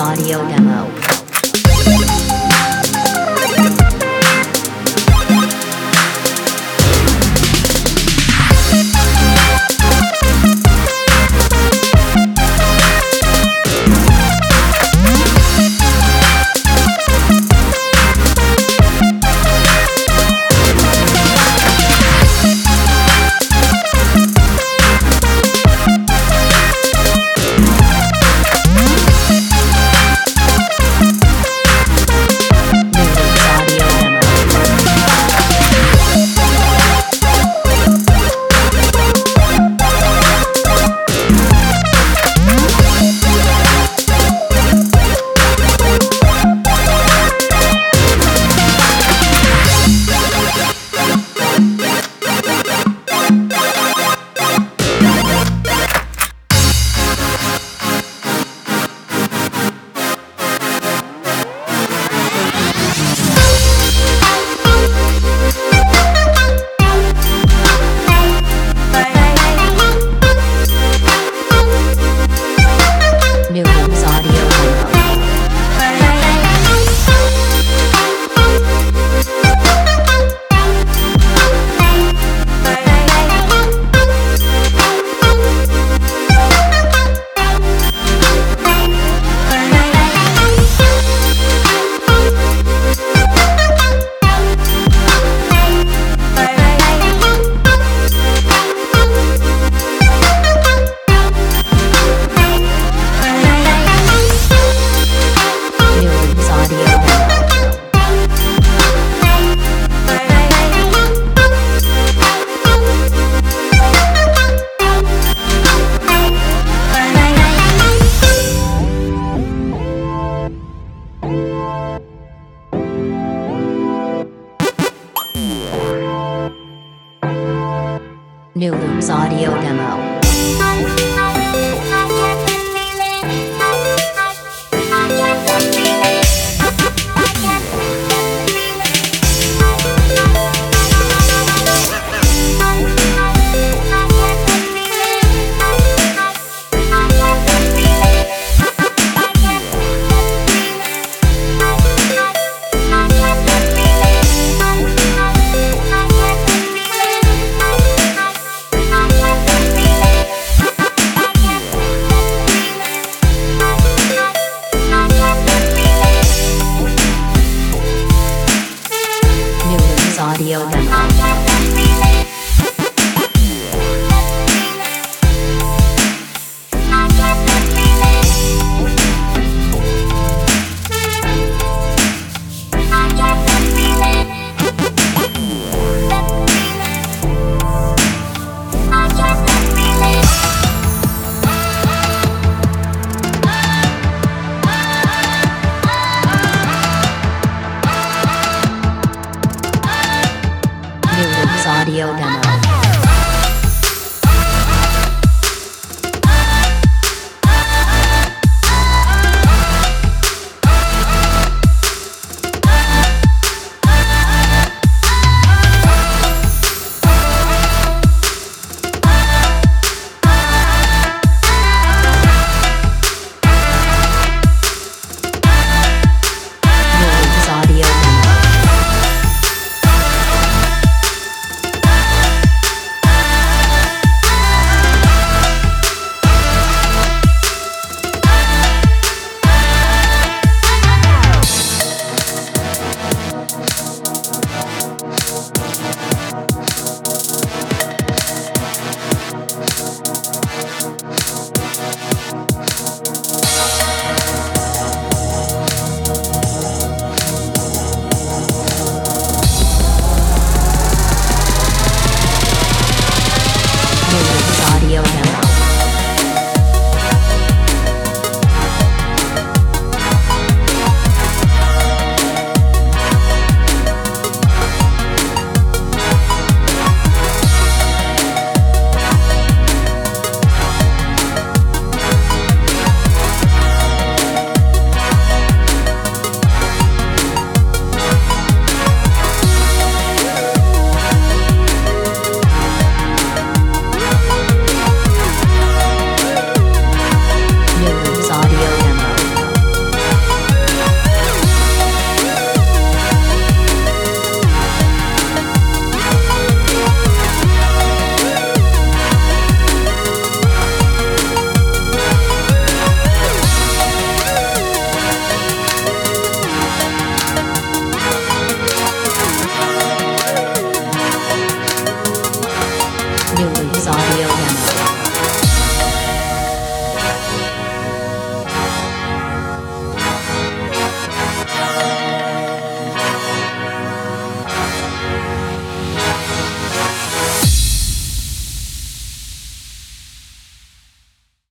audio demo. Newly's audio demo. Radio Dynamics. Audio Demo.